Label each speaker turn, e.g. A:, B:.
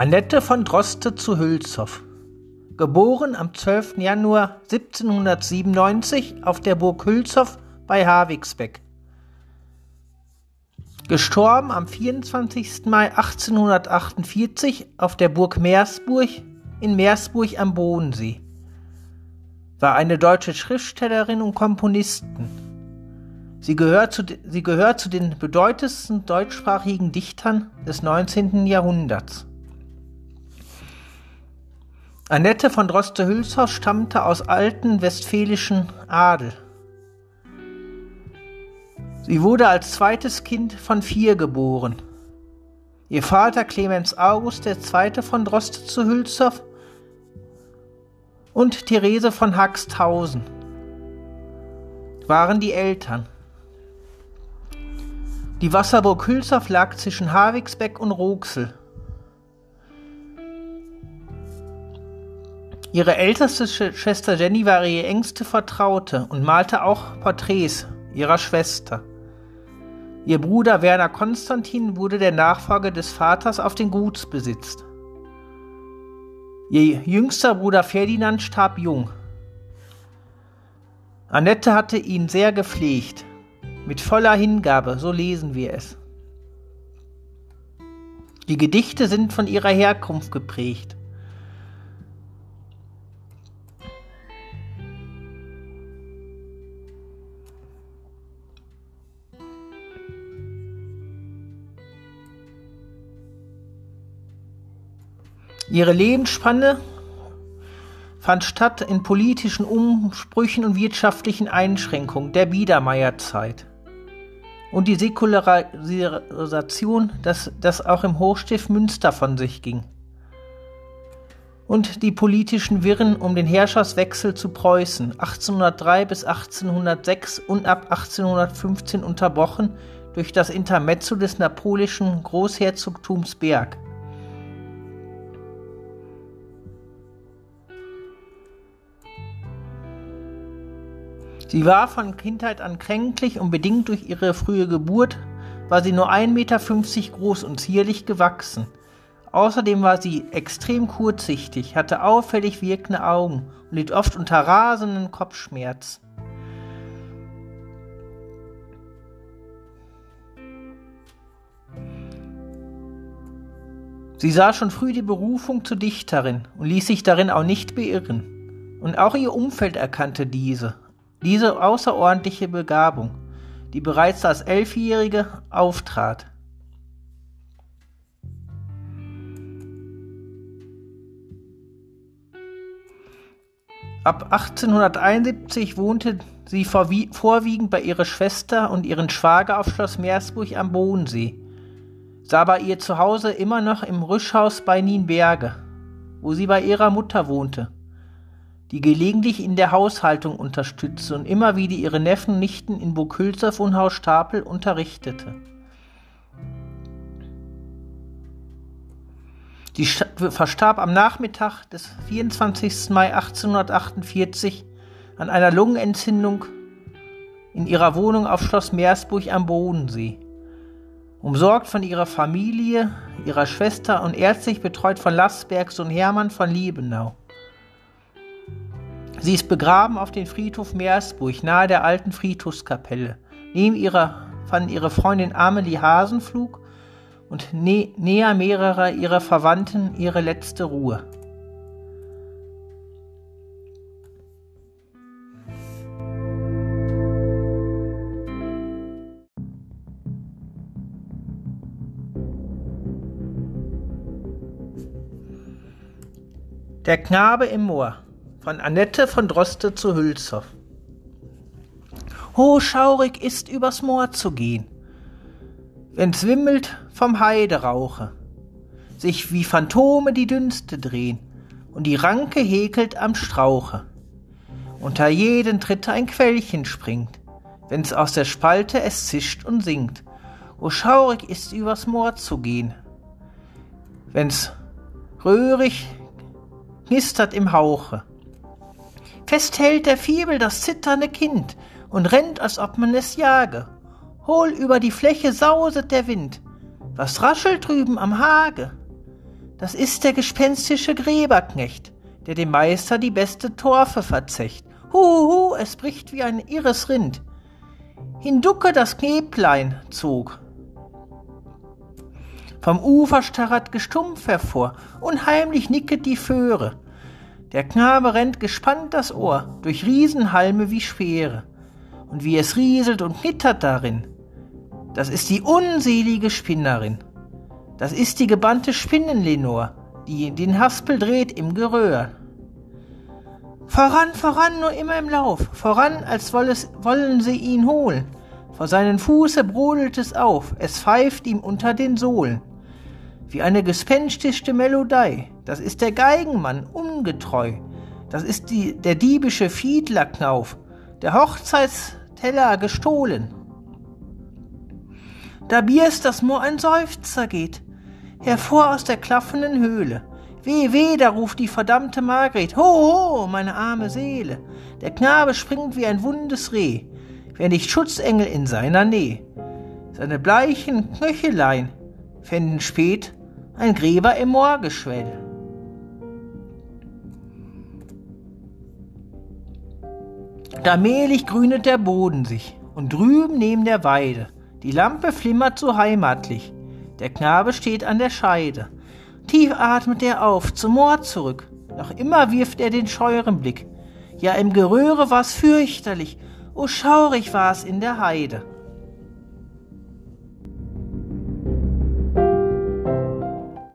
A: Annette von Droste zu Hülshoff. Geboren am 12. Januar 1797 auf der Burg Hülshoff bei Havigsbeck. Gestorben am 24. Mai 1848 auf der Burg Meersburg in Meersburg am Bodensee. War eine deutsche Schriftstellerin und Komponistin. Sie gehört, zu, sie gehört zu den bedeutendsten deutschsprachigen Dichtern des 19. Jahrhunderts. Annette von Droste-Hülshoff stammte aus alten westfälischen Adel. Sie wurde als zweites Kind von vier geboren. Ihr Vater Clemens August II. von Droste zu Hülshoff und Therese von Haxthausen waren die Eltern. Die Wasserburg Hülshoff lag zwischen Havigsbeck und Roxel. Ihre älteste Schwester Jenny war ihre engste Vertraute und malte auch Porträts ihrer Schwester. Ihr Bruder Werner Konstantin wurde der Nachfolger des Vaters auf den Gutsbesitz. Ihr jüngster Bruder Ferdinand starb jung. Annette hatte ihn sehr gepflegt, mit voller Hingabe, so lesen wir es. Die Gedichte sind von ihrer Herkunft geprägt. Ihre Lebensspanne fand statt in politischen Umsprüchen und wirtschaftlichen Einschränkungen der Biedermeierzeit. Und die Säkularisation, das, das auch im Hochstift Münster von sich ging. Und die politischen Wirren um den Herrscherswechsel zu Preußen 1803 bis 1806 und ab 1815 unterbrochen durch das Intermezzo des napolischen Großherzogtums Berg. Sie war von Kindheit an kränklich und bedingt durch ihre frühe Geburt war sie nur 1,50 Meter groß und zierlich gewachsen. Außerdem war sie extrem kurzsichtig, hatte auffällig wirkende Augen und litt oft unter rasenden Kopfschmerz. Sie sah schon früh die Berufung zur Dichterin und ließ sich darin auch nicht beirren. Und auch ihr Umfeld erkannte diese, diese außerordentliche Begabung, die bereits als Elfjährige auftrat. Ab 1871 wohnte sie vorwiegend bei ihrer Schwester und ihren Schwager auf Schloss Meersburg am Bodensee, sah bei ihr zu Hause immer noch im Rüschhaus bei Nienberge, wo sie bei ihrer Mutter wohnte die gelegentlich in der Haushaltung unterstützte und immer wieder ihre Neffen und Nichten in Burg Hülshoff und Haus Stapel unterrichtete. Sie verstarb am Nachmittag des 24. Mai 1848 an einer Lungenentzündung in ihrer Wohnung auf Schloss Meersburg am Bodensee. Umsorgt von ihrer Familie, ihrer Schwester und ärztlich betreut von Lassbergs und Hermann von Liebenau. Sie ist begraben auf dem Friedhof Meersburg, nahe der alten Friedhofskapelle. Neben ihrer fanden ihre Freundin Amelie Hasenflug und nä näher mehrerer ihrer Verwandten ihre letzte Ruhe. Der Knabe im Moor von Annette von Droste zu Hülshoff. Oh, schaurig ist übers Moor zu gehen, wenn's wimmelt vom Heiderauche, sich wie Phantome die Dünste drehen und die Ranke häkelt am Strauche. Unter jeden Tritt ein Quellchen springt, wenn's aus der Spalte es zischt und singt. Oh, schaurig ist übers Moor zu gehen, wenn's röhrig knistert im Hauche Fest hält der Fiebel das zitternde Kind und rennt, als ob man es jage. Hohl über die Fläche sauset der Wind. Was raschelt drüben am Hage? das ist der gespenstische Gräberknecht, der dem Meister die beste Torfe verzecht. Huhuhu, es bricht wie ein irres Rind. Hinducke das Knäblein zog. Vom Ufer starret gestumpf hervor, unheimlich nicket die Föhre. Der Knabe rennt gespannt das Ohr durch Riesenhalme wie Speere. Und wie es rieselt und knittert darin, das ist die unselige Spinnerin. Das ist die gebannte Spinnenlenor, die den Haspel dreht im Geröhr. Voran, voran, nur immer im Lauf, voran, als wollen sie ihn holen. Vor seinen Fuße brodelt es auf, es pfeift ihm unter den Sohlen. Wie eine gespenstische Melodei, das ist der Geigenmann, ungetreu. Das ist die, der diebische Fiedlerknauf, der Hochzeitsteller gestohlen. Da bierst das Moor ein Seufzer geht, hervor aus der klaffenden Höhle. Weh, weh, da ruft die verdammte Margret, ho, ho, meine arme Seele. Der Knabe springt wie ein wundes Reh, wär nicht Schutzengel in seiner Nähe. Seine bleichen Knöchelein fänden spät ein Gräber im Moorgeschwell. Da mehlig grünet der Boden sich, und drüben neben der Weide, die Lampe flimmert so heimatlich, der Knabe steht an der Scheide, Tief atmet er auf, zum Moor zurück. Noch immer wirft er den scheuren Blick. Ja, im Geröhre war's fürchterlich. O schaurig war's in der Heide.